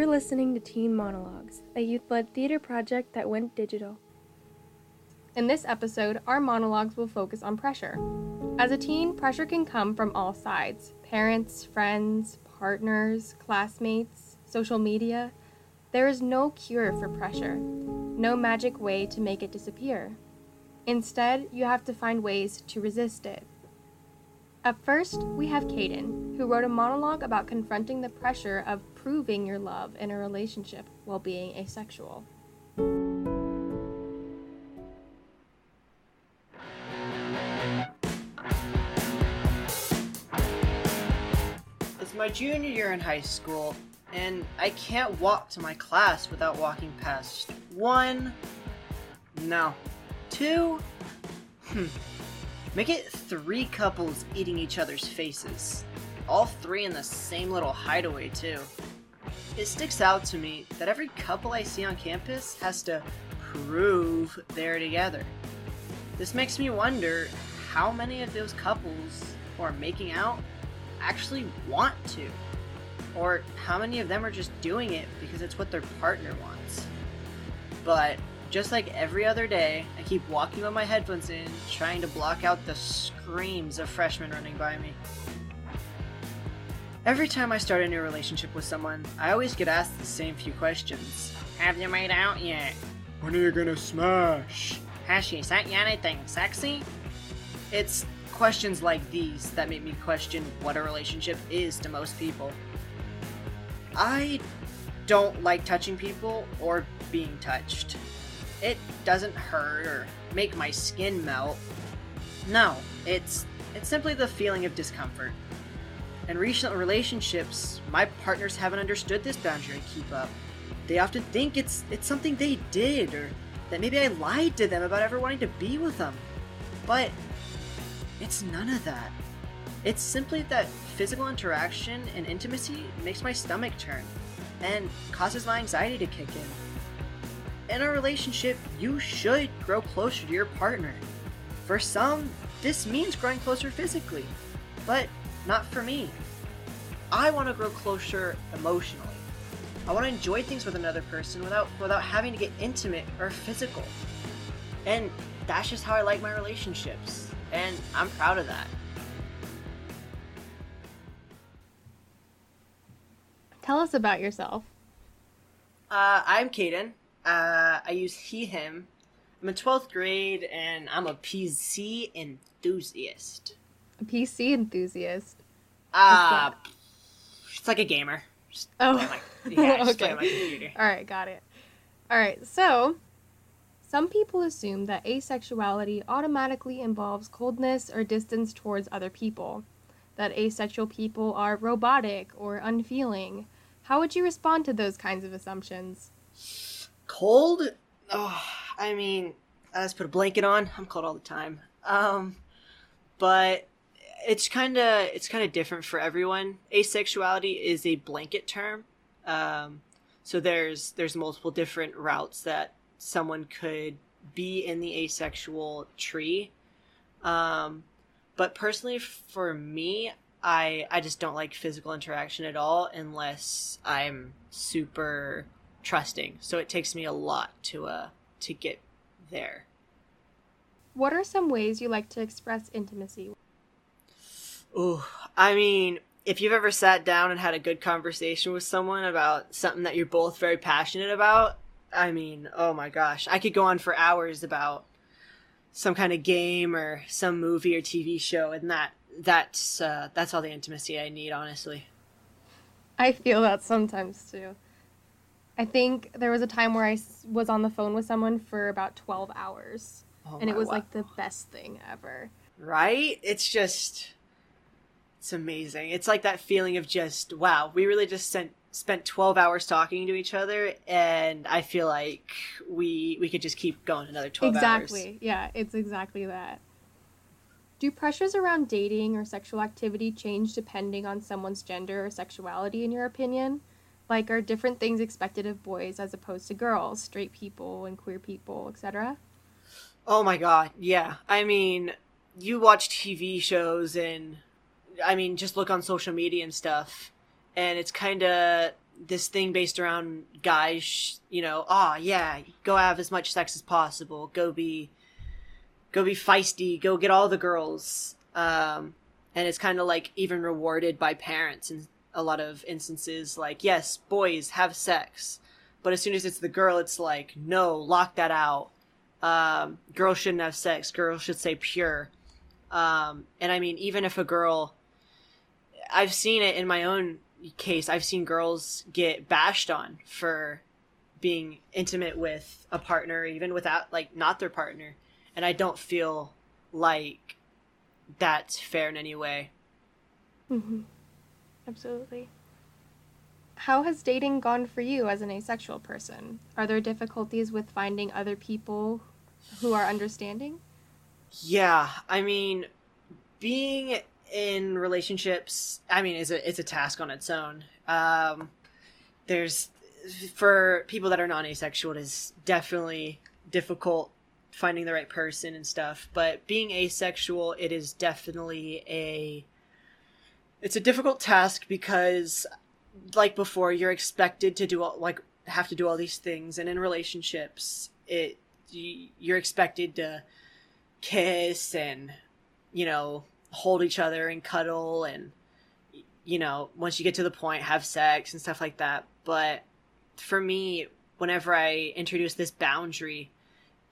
You're listening to Teen Monologues, a youth led theater project that went digital. In this episode, our monologues will focus on pressure. As a teen, pressure can come from all sides parents, friends, partners, classmates, social media. There is no cure for pressure, no magic way to make it disappear. Instead, you have to find ways to resist it. Up first, we have Caden, who wrote a monologue about confronting the pressure of proving your love in a relationship while being asexual. It's my junior year in high school, and I can't walk to my class without walking past one. No. Two? Hmm. Make it three couples eating each other's faces. All three in the same little hideaway, too. It sticks out to me that every couple I see on campus has to prove they're together. This makes me wonder how many of those couples who are making out actually want to. Or how many of them are just doing it because it's what their partner wants. But just like every other day, I keep walking with my headphones in, trying to block out the screams of freshmen running by me. Every time I start a new relationship with someone, I always get asked the same few questions. Have you made out yet? When are you gonna smash? Has she sent you anything sexy? It's questions like these that make me question what a relationship is to most people. I don't like touching people or being touched. It doesn't hurt or make my skin melt. No, it's it's simply the feeling of discomfort. In recent relationships, my partners haven't understood this boundary I keep up. They often think it's it's something they did or that maybe I lied to them about ever wanting to be with them. But it's none of that. It's simply that physical interaction and intimacy makes my stomach turn and causes my anxiety to kick in. In a relationship, you should grow closer to your partner. For some, this means growing closer physically, but not for me. I want to grow closer emotionally. I want to enjoy things with another person without without having to get intimate or physical. And that's just how I like my relationships, and I'm proud of that. Tell us about yourself. Uh, I'm Caden. Uh, I use he, him. I'm in 12th grade, and I'm a PC enthusiast. A PC enthusiast. Uh, it's like a gamer. Just Oh, my- yeah, just okay. my computer. All right, got it. All right, so some people assume that asexuality automatically involves coldness or distance towards other people, that asexual people are robotic or unfeeling. How would you respond to those kinds of assumptions? Cold? Oh, I mean, I just put a blanket on. I'm cold all the time. Um, but it's kind of it's kind of different for everyone. Asexuality is a blanket term. Um, so there's there's multiple different routes that someone could be in the asexual tree. Um, but personally, for me, I I just don't like physical interaction at all unless I'm super trusting. So it takes me a lot to uh to get there. What are some ways you like to express intimacy? Ooh, I mean, if you've ever sat down and had a good conversation with someone about something that you're both very passionate about, I mean, oh my gosh, I could go on for hours about some kind of game or some movie or TV show, and that that's uh, that's all the intimacy I need, honestly. I feel that sometimes too. I think there was a time where I was on the phone with someone for about 12 hours, Oh and it was wa- like the best thing ever. right? It's just it's amazing. It's like that feeling of just wow, we really just spent spent 12 hours talking to each other and I feel like we we could just keep going another 12 hours. exactly. Yeah, it's exactly that. Do pressures around dating or sexual activity change depending on someone's gender or sexuality, in your opinion? Like, are different things expected of boys as opposed to girls, straight people and queer people, etc.? Oh my god, yeah. I mean, you watch TV shows and I mean, just look on social media and stuff, and it's kind of this thing based around guys, you know, ah, oh, yeah, go have as much sex as possible, go be, go be feisty, go get all the girls, um, and it's kind of like even rewarded by parents in a lot of instances. Like, yes, boys have sex, but as soon as it's the girl, it's like, no, lock that out. Um, girls shouldn't have sex. Girls should stay pure. Um, and I mean, even if a girl, I've seen it in my own case. I've seen girls get bashed on for being intimate with a partner, even without like not their partner, and I don't feel like that's fair in any way. Mm-hmm. Absolutely. How has dating gone for you as an asexual person? Are there difficulties with finding other people who are understanding? Yeah, I mean, being in relationships, I mean, it's a it's a task on its own. Um, there's for people that are non-asexual, it is definitely difficult finding the right person and stuff. But being asexual, it is definitely a it's a difficult task because, like before, you're expected to do all, like have to do all these things, and in relationships, it you're expected to kiss and you know hold each other and cuddle and you know once you get to the point have sex and stuff like that. But for me whenever i introduce this boundary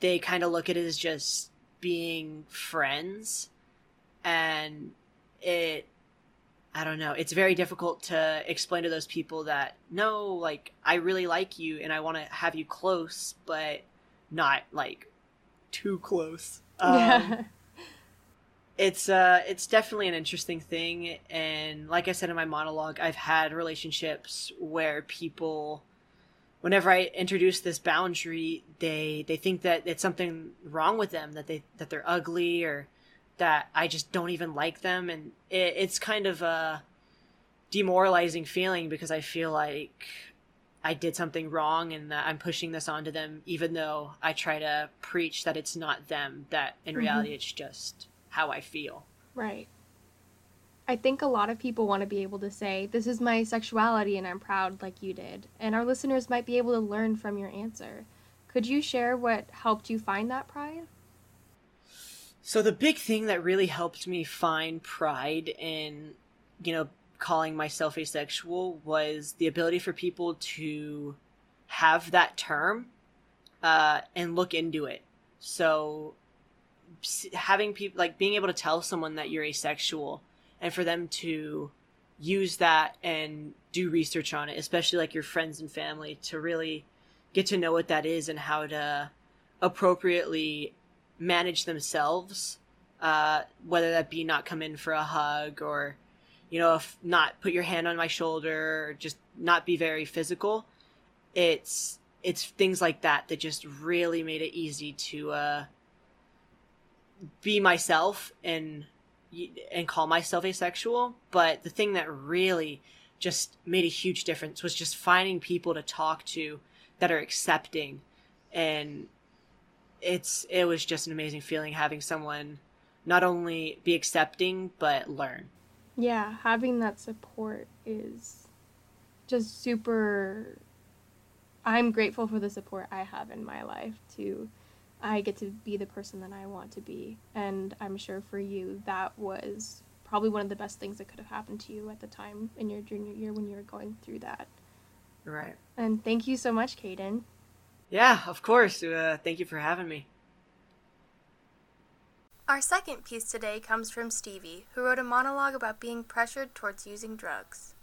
they kind of look at it as just being friends. And it i don't know it's very difficult to explain to those people that no like i really like you and i want to have you close but not like too close. Um, yeah it's uh it's definitely an interesting thing and like i said in my monologue i've had relationships where people whenever i introduce this boundary they they think that it's something wrong with them that they that they're ugly or that i just don't even like them and it, it's kind of a demoralizing feeling because i feel like i did something wrong and that i'm pushing this onto them even though i try to preach that it's not them that in mm-hmm. reality it's just how I feel. Right. I think a lot of people want to be able to say, This is my sexuality and I'm proud, like you did. And our listeners might be able to learn from your answer. Could you share what helped you find that pride? So, the big thing that really helped me find pride in, you know, calling myself asexual was the ability for people to have that term uh, and look into it. So, having people like being able to tell someone that you're asexual and for them to use that and do research on it, especially like your friends and family, to really get to know what that is and how to appropriately manage themselves. Uh, whether that be not come in for a hug or, you know, if not put your hand on my shoulder or just not be very physical. It's it's things like that that just really made it easy to uh, be myself and and call myself asexual but the thing that really just made a huge difference was just finding people to talk to that are accepting. And it's it was just an amazing feeling having someone not only be accepting but learn. Yeah having that support is just super i'm grateful for the support i have in my life to I get to be the person that I want to be. And I'm sure for you, that was probably one of the best things that could have happened to you at the time in your junior year when you were going through that. Right. And thank you so much, Caden. Yeah, of course. Uh, thank you for having me. Our second piece today comes from Stevie, who wrote a monologue about being pressured towards using drugs.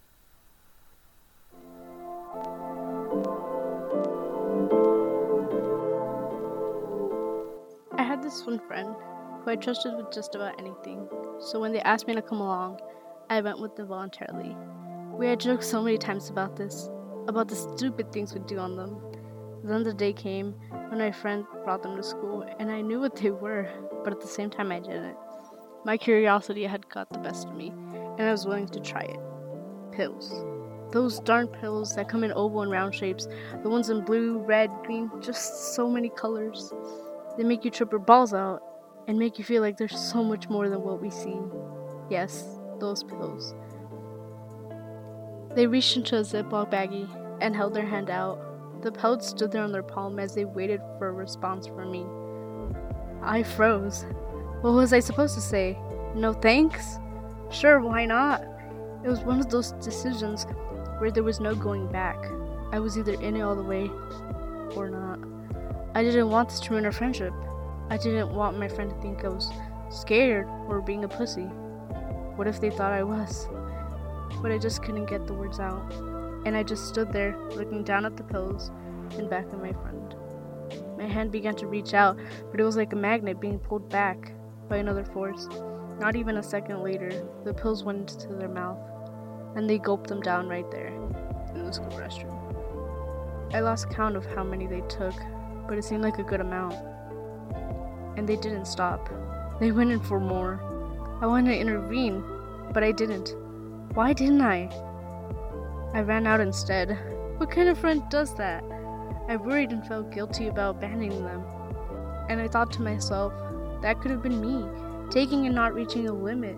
This one friend who I trusted with just about anything, so when they asked me to come along, I went with them voluntarily. We had joked so many times about this, about the stupid things we'd do on them. Then the day came when my friend brought them to school, and I knew what they were, but at the same time I didn't. My curiosity had got the best of me, and I was willing to try it. Pills. Those darn pills that come in oval and round shapes, the ones in blue, red, green, just so many colors. They make you trip your balls out and make you feel like there's so much more than what we see. Yes, those pills. They reached into a Ziploc baggie and held their hand out. The pellets stood there on their palm as they waited for a response from me. I froze. What was I supposed to say? No thanks? Sure, why not? It was one of those decisions where there was no going back. I was either in it all the way or not. I didn't want this to ruin our friendship. I didn't want my friend to think I was scared or being a pussy. What if they thought I was? But I just couldn't get the words out. And I just stood there, looking down at the pills and back at my friend. My hand began to reach out, but it was like a magnet being pulled back by another force. Not even a second later, the pills went into their mouth, and they gulped them down right there in the school restroom. I lost count of how many they took, but it seemed like a good amount. And they didn't stop. They went in for more. I wanted to intervene, but I didn't. Why didn't I? I ran out instead. What kind of friend does that? I worried and felt guilty about abandoning them. And I thought to myself, that could have been me, taking and not reaching the limit.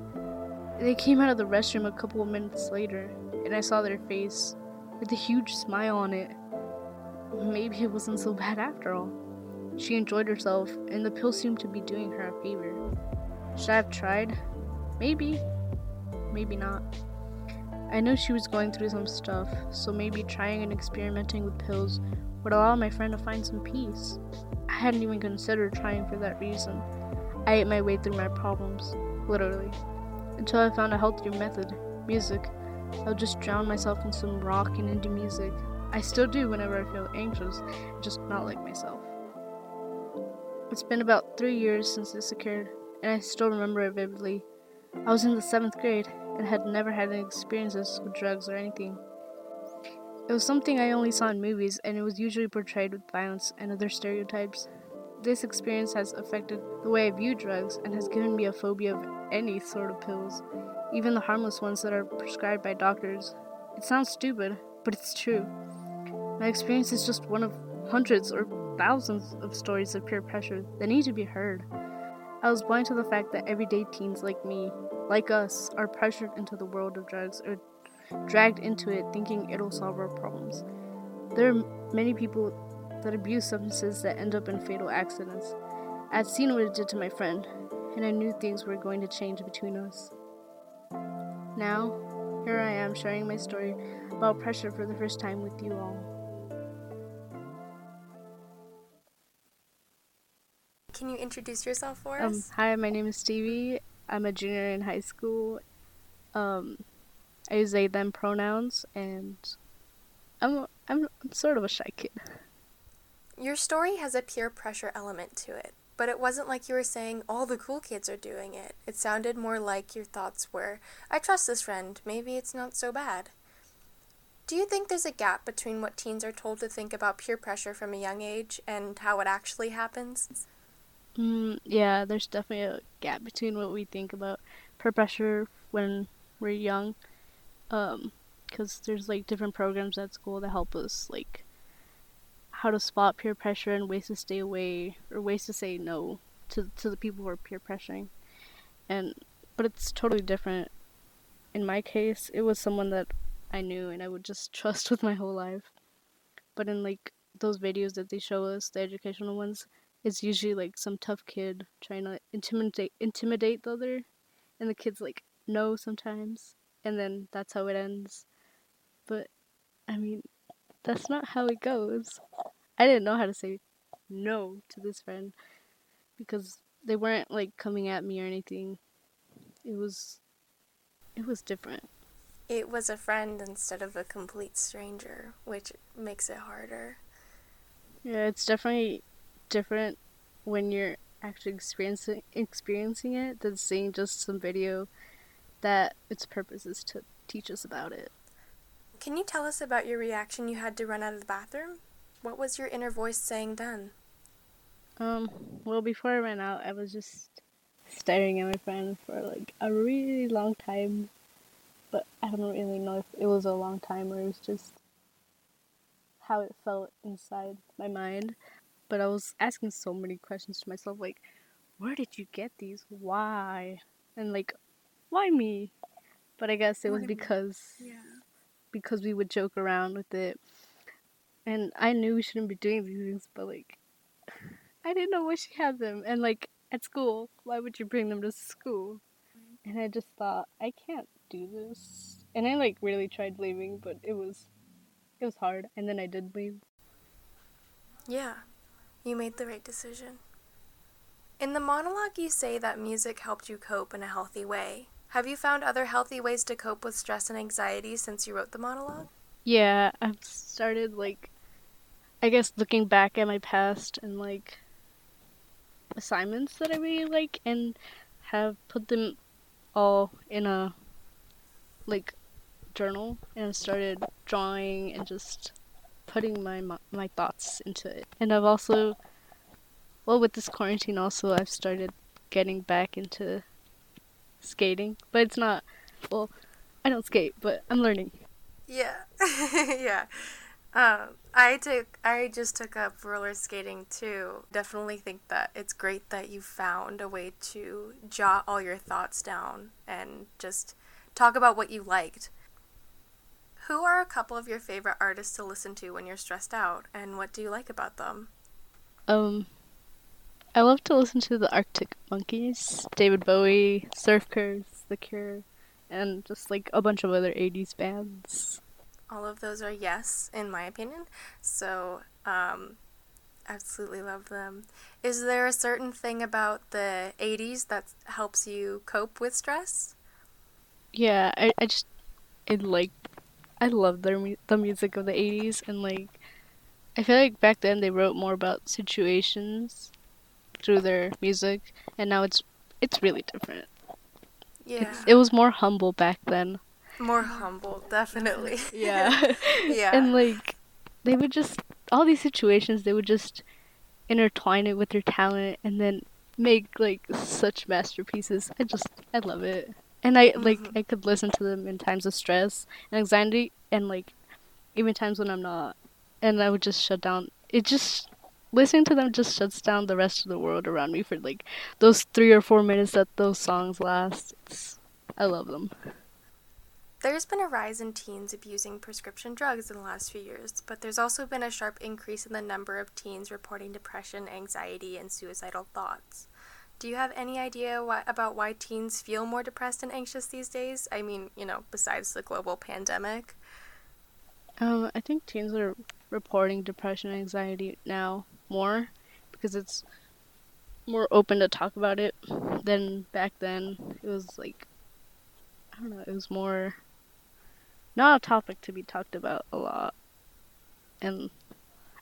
They came out of the restroom a couple of minutes later, and I saw their face with a huge smile on it. Maybe it wasn't so bad after all. She enjoyed herself, and the pill seemed to be doing her a favor. Should I have tried? Maybe. Maybe not. I knew she was going through some stuff, so maybe trying and experimenting with pills would allow my friend to find some peace. I hadn't even considered trying for that reason. I ate my way through my problems, literally, until I found a healthier method music. I would just drown myself in some rock and indie music. I still do whenever I feel anxious, just not like myself. It's been about three years since this occurred, and I still remember it vividly. I was in the seventh grade and had never had any experiences with drugs or anything. It was something I only saw in movies, and it was usually portrayed with violence and other stereotypes. This experience has affected the way I view drugs and has given me a phobia of any sort of pills, even the harmless ones that are prescribed by doctors. It sounds stupid, but it's true. My experience is just one of hundreds or thousands of stories of peer pressure that need to be heard. I was blind to the fact that everyday teens like me, like us, are pressured into the world of drugs or dragged into it thinking it'll solve our problems. There are many people that abuse substances that end up in fatal accidents. I'd seen what it did to my friend, and I knew things were going to change between us. Now, here I am sharing my story about pressure for the first time with you all. Can you introduce yourself for Um, us? hi, my name is Stevie. I'm a junior in high school. Um, I use they them pronouns, and I'm I'm, I'm sort of a shy kid. Your story has a peer pressure element to it, but it wasn't like you were saying all the cool kids are doing it. It sounded more like your thoughts were, I trust this friend, maybe it's not so bad. Do you think there's a gap between what teens are told to think about peer pressure from a young age and how it actually happens? Mm, yeah, there's definitely a gap between what we think about peer pressure when we're young, um, because there's like different programs at school that help us like how to spot peer pressure and ways to stay away or ways to say no to to the people who are peer pressuring, and but it's totally different. In my case, it was someone that I knew and I would just trust with my whole life. But in like those videos that they show us, the educational ones, it's usually like some tough kid trying to intimidate intimidate the other and the kid's like no sometimes and then that's how it ends. But i mean that's not how it goes. I didn't know how to say no to this friend because they weren't like coming at me or anything. It was it was different. It was a friend instead of a complete stranger, which makes it harder. yeah it's definitely different when you're actually experiencing experiencing it than seeing just some video that its purpose is to teach us about it. Can you tell us about your reaction you had to run out of the bathroom? What was your inner voice saying then? Um, well, before I ran out, I was just staring at my friend for like a really long time, but I don't really know if it was a long time or it was just how it felt inside my mind. But I was asking so many questions to myself, like, where did you get these? Why? And like, why me? But I guess it was because Yeah. because we would joke around with it. And I knew we shouldn't be doing these things, but like, I didn't know why she had them. And like, at school, why would you bring them to school? And I just thought, I can't do this. And I like really tried leaving, but it was, it was hard. And then I did leave. Yeah, you made the right decision. In the monologue, you say that music helped you cope in a healthy way. Have you found other healthy ways to cope with stress and anxiety since you wrote the monologue? Yeah, I've started like I guess looking back at my past and like assignments that I really like and have put them all in a like journal and started drawing and just putting my my thoughts into it. And I've also well with this quarantine also I've started getting back into skating, but it's not well I don't skate, but I'm learning. Yeah. yeah. Um, I took I just took up roller skating too. Definitely think that it's great that you found a way to jot all your thoughts down and just talk about what you liked. Who are a couple of your favorite artists to listen to when you're stressed out and what do you like about them? Um I love to listen to the Arctic Monkeys, David Bowie, Surf Curse, The Cure, and just like a bunch of other 80s bands. All of those are yes, in my opinion. So, um, absolutely love them. Is there a certain thing about the 80s that helps you cope with stress? Yeah, I, I just, it like, I love their the music of the 80s, and like, I feel like back then they wrote more about situations through their music, and now it's it's really different. Yeah, it's, it was more humble back then. More humble, definitely. Yeah, yeah, and like they would just all these situations they would just intertwine it with their talent and then make like such masterpieces. I just I love it. And I mm-hmm. like I could listen to them in times of stress and anxiety and like even times when I'm not. And I would just shut down. It just listening to them just shuts down the rest of the world around me for like those three or four minutes that those songs last. It's, I love them. There's been a rise in teens abusing prescription drugs in the last few years, but there's also been a sharp increase in the number of teens reporting depression, anxiety, and suicidal thoughts. Do you have any idea about why teens feel more depressed and anxious these days? I mean, you know, besides the global pandemic. Um, I think teens are reporting depression and anxiety now more because it's more open to talk about it than back then. It was like I don't know, it was more not a topic to be talked about a lot. And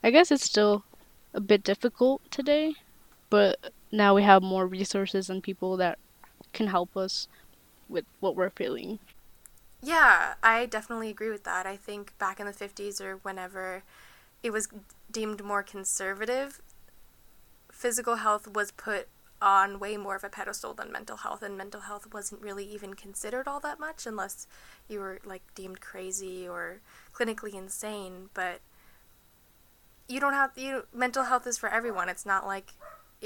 I guess it's still a bit difficult today, but now we have more resources and people that can help us with what we're feeling. Yeah, I definitely agree with that. I think back in the 50s or whenever it was deemed more conservative, physical health was put on way more of a pedestal than mental health, and mental health wasn't really even considered all that much unless you were like deemed crazy or clinically insane. But you don't have you. Mental health is for everyone. It's not like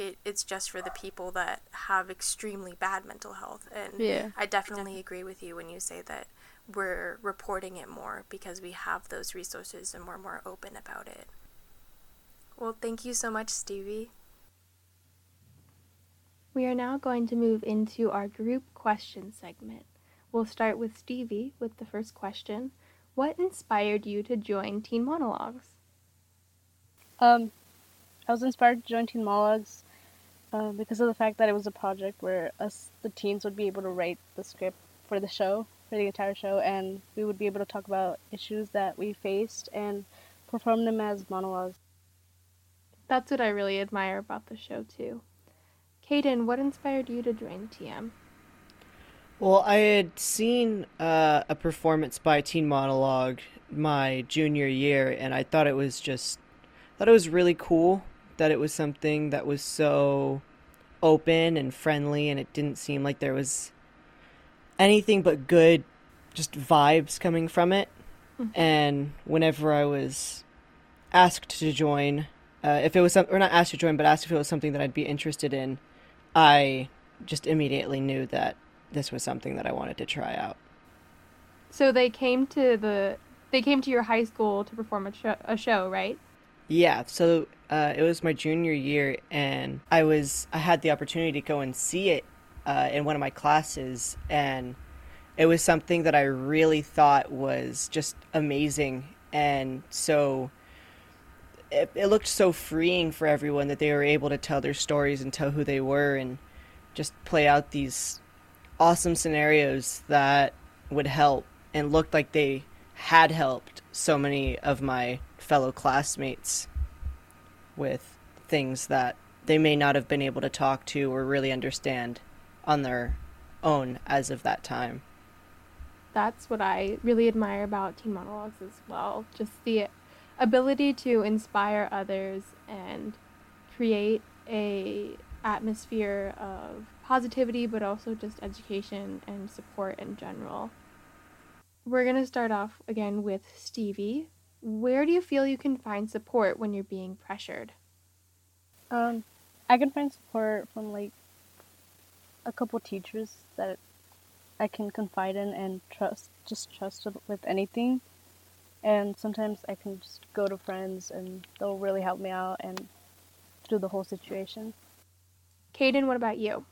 it, it's just for the people that have extremely bad mental health. And yeah. I definitely agree with you when you say that we're reporting it more because we have those resources and we're more open about it. Well, thank you so much, Stevie. We are now going to move into our group question segment. We'll start with Stevie with the first question. What inspired you to join Teen Monologues? Um, I was inspired to join Teen Monologues uh, because of the fact that it was a project where us, the teens, would be able to write the script for the show for the entire show, and we would be able to talk about issues that we faced and perform them as monologues. That's what I really admire about the show, too. Caden, what inspired you to join TM? Well, I had seen uh, a performance by Teen Monologue my junior year, and I thought it was just thought it was really cool that it was something that was so open and friendly, and it didn't seem like there was anything but good just vibes coming from it. Mm-hmm. And whenever I was asked to join, uh, if it was some, or not asked to join, but asked if it was something that I'd be interested in, I just immediately knew that this was something that I wanted to try out. So they came to the they came to your high school to perform a show, a show right? Yeah, so uh, it was my junior year, and I was I had the opportunity to go and see it uh, in one of my classes, and it was something that I really thought was just amazing, and so it, it looked so freeing for everyone that they were able to tell their stories and tell who they were, and just play out these awesome scenarios that would help, and looked like they had helped so many of my fellow classmates with things that they may not have been able to talk to or really understand on their own as of that time. That's what I really admire about teen monologues as well. Just the ability to inspire others and create a atmosphere of positivity but also just education and support in general. We're going to start off again with Stevie. Where do you feel you can find support when you're being pressured? Um, I can find support from like a couple teachers that I can confide in and trust, just trust with anything. And sometimes I can just go to friends and they'll really help me out and through the whole situation. Caden, what about you?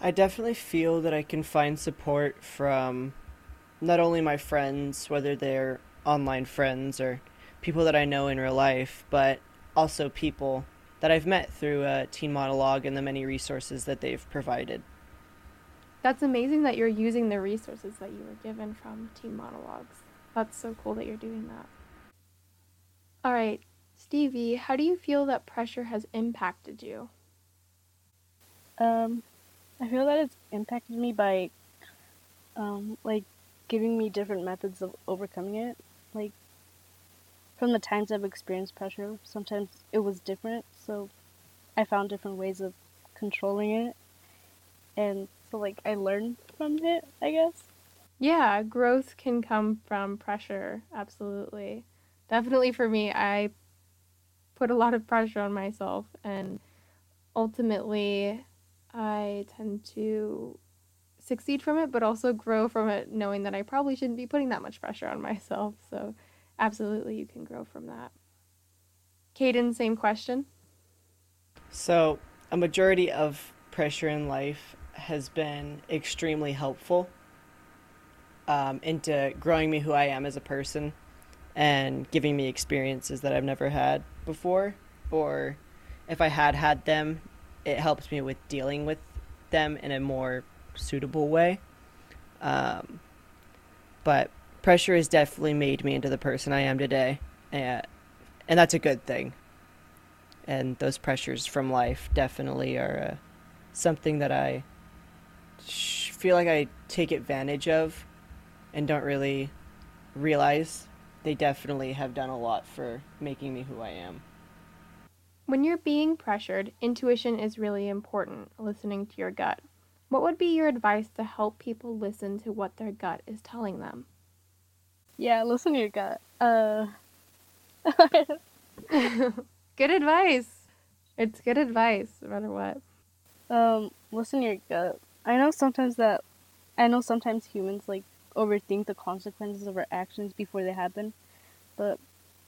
I definitely feel that I can find support from not only my friends, whether they're online friends or people that I know in real life, but also people that I've met through uh, Teen Monologue and the many resources that they've provided. That's amazing that you're using the resources that you were given from Teen Monologues. That's so cool that you're doing that. All right, Stevie, how do you feel that pressure has impacted you? Um, I feel that it's impacted me by, um, like, giving me different methods of overcoming it. Like, from the times I've experienced pressure, sometimes it was different, so I found different ways of controlling it. And so, like, I learned from it, I guess. Yeah, growth can come from pressure, absolutely. Definitely for me, I put a lot of pressure on myself, and ultimately, I tend to succeed from it, but also grow from it, knowing that I probably shouldn't be putting that much pressure on myself. So, absolutely, you can grow from that. Caden, same question. So, a majority of pressure in life has been extremely helpful um, into growing me who I am as a person and giving me experiences that I've never had before. Or if I had had them, it helps me with dealing with them in a more suitable way. Um, but pressure has definitely made me into the person I am today, and and that's a good thing. And those pressures from life definitely are uh, something that I feel like I take advantage of, and don't really realize. They definitely have done a lot for making me who I am. When you're being pressured, intuition is really important, listening to your gut. What would be your advice to help people listen to what their gut is telling them? Yeah, listen to your gut. Uh Good advice. It's good advice, no matter what. Um, listen to your gut. I know sometimes that I know sometimes humans like overthink the consequences of our actions before they happen, but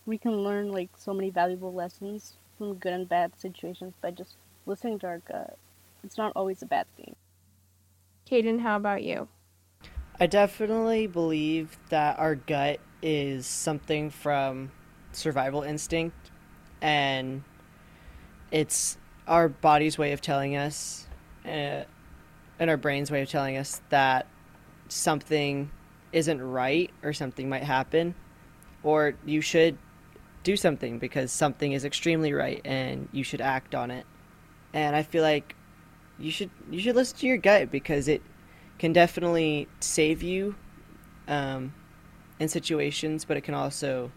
we can learn like so many valuable lessons from good and bad situations by just listening to our gut. It's not always a bad thing. Caden, how about you? I definitely believe that our gut is something from survival instinct, and it's our body's way of telling us, uh, and our brain's way of telling us that something isn't right or something might happen, or you should do something because something is extremely right and you should act on it. And I feel like you should you should listen to your gut because it can definitely save you um, in situations, but it can also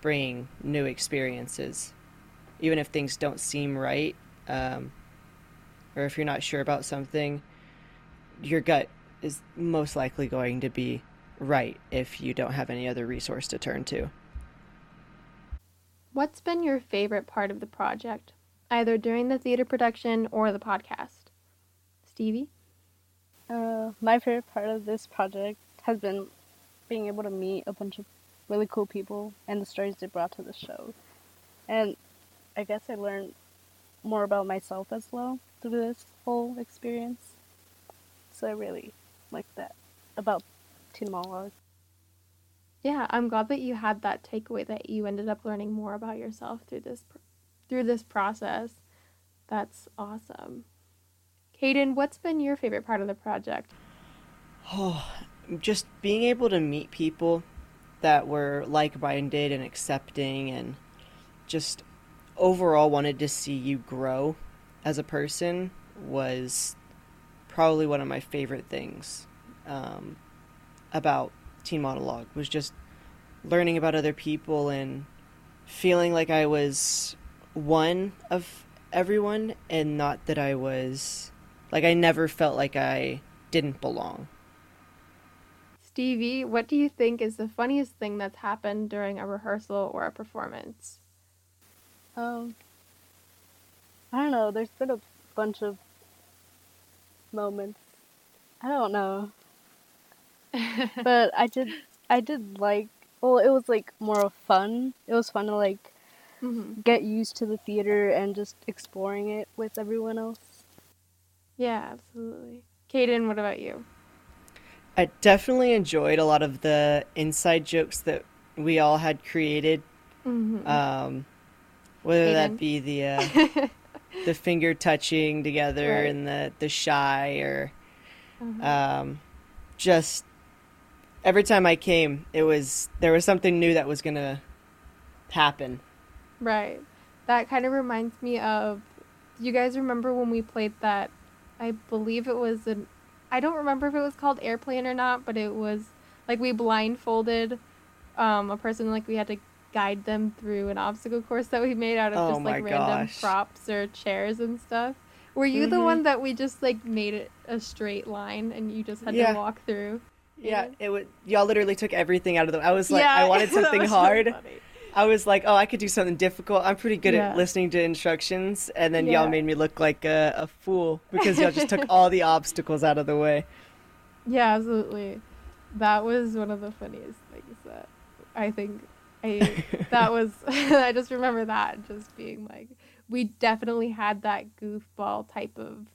bring new experiences, even if things don't seem right, um, or if you're not sure about something. Your gut is most likely going to be right if you don't have any other resource to turn to. What's been your favorite part of the project, either during the theater production or the podcast? Stevie? Uh, my favorite part of this project has been being able to meet a bunch of really cool people and the stories they brought to the show. And I guess I learned more about myself as well through this whole experience. So I really like that about Teen Monologue. Yeah, I'm glad that you had that takeaway that you ended up learning more about yourself through this through this process. That's awesome. Caden, what's been your favorite part of the project? Oh, just being able to meet people that were like-minded and accepting and just overall wanted to see you grow as a person was probably one of my favorite things um, about teen monologue was just learning about other people and feeling like i was one of everyone and not that i was like i never felt like i didn't belong. Stevie what do you think is the funniest thing that's happened during a rehearsal or a performance? Um i don't know. There's been a bunch of moments. I don't know. But I did I did like well it was like more fun. It was fun to like mm-hmm. get used to the theater and just exploring it with everyone else. Yeah, absolutely. Caden, what about you? I definitely enjoyed a lot of the inside jokes that we all had created. Mm-hmm. Um, whether Caden. that be the uh, the finger touching together right. and the the shy or mm-hmm. um, just every time I came, it was there was something new that was gonna happen. Right. That kind of reminds me of. You guys remember when we played that? I believe it was an. I don't remember if it was called airplane or not, but it was like we blindfolded um, a person. Like we had to guide them through an obstacle course that we made out of oh just like random gosh. props or chairs and stuff. Were you mm-hmm. the one that we just like made it a straight line and you just had yeah. to walk through? Yeah, it would. Y'all literally took everything out of them. I was like, yeah, I wanted something hard. Really I was like, oh, I could do something difficult. I'm pretty good yeah. at listening to instructions, and then yeah. y'all made me look like a, a fool because y'all just took all the obstacles out of the way. Yeah, absolutely. That was one of the funniest things that I think I that was I just remember that just being like we definitely had that goofball type of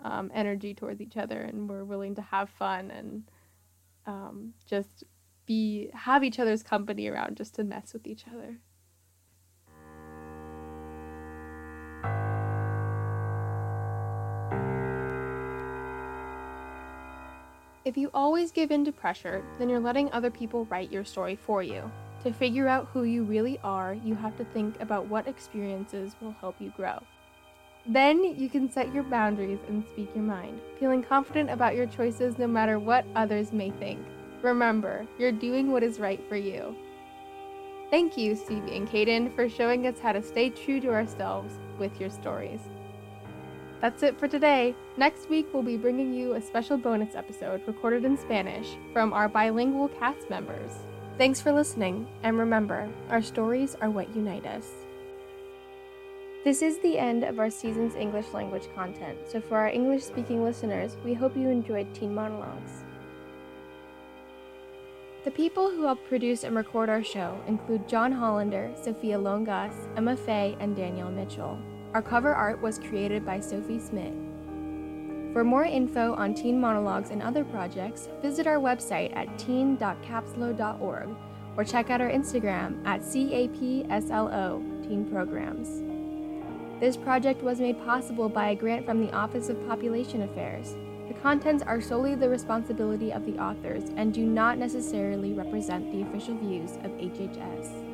um, energy towards each other and we're willing to have fun and um, just be have each other's company around just to mess with each other. If you always give in to pressure, then you're letting other people write your story for you. To figure out who you really are, you have to think about what experiences will help you grow. Then you can set your boundaries and speak your mind, feeling confident about your choices no matter what others may think. Remember, you're doing what is right for you. Thank you, Stevie and Caden, for showing us how to stay true to ourselves with your stories. That's it for today. Next week, we'll be bringing you a special bonus episode recorded in Spanish from our bilingual cast members. Thanks for listening, and remember, our stories are what unite us. This is the end of our season's English language content, so for our English speaking listeners, we hope you enjoyed Teen Monologues. The people who helped produce and record our show include John Hollander, Sophia Longas, Emma Fay, and Danielle Mitchell. Our cover art was created by Sophie Smith. For more info on Teen Monologues and other projects, visit our website at teen.capslo.org or check out our Instagram at CAPSLO Teen Programs. This project was made possible by a grant from the Office of Population Affairs. The contents are solely the responsibility of the authors and do not necessarily represent the official views of HHS.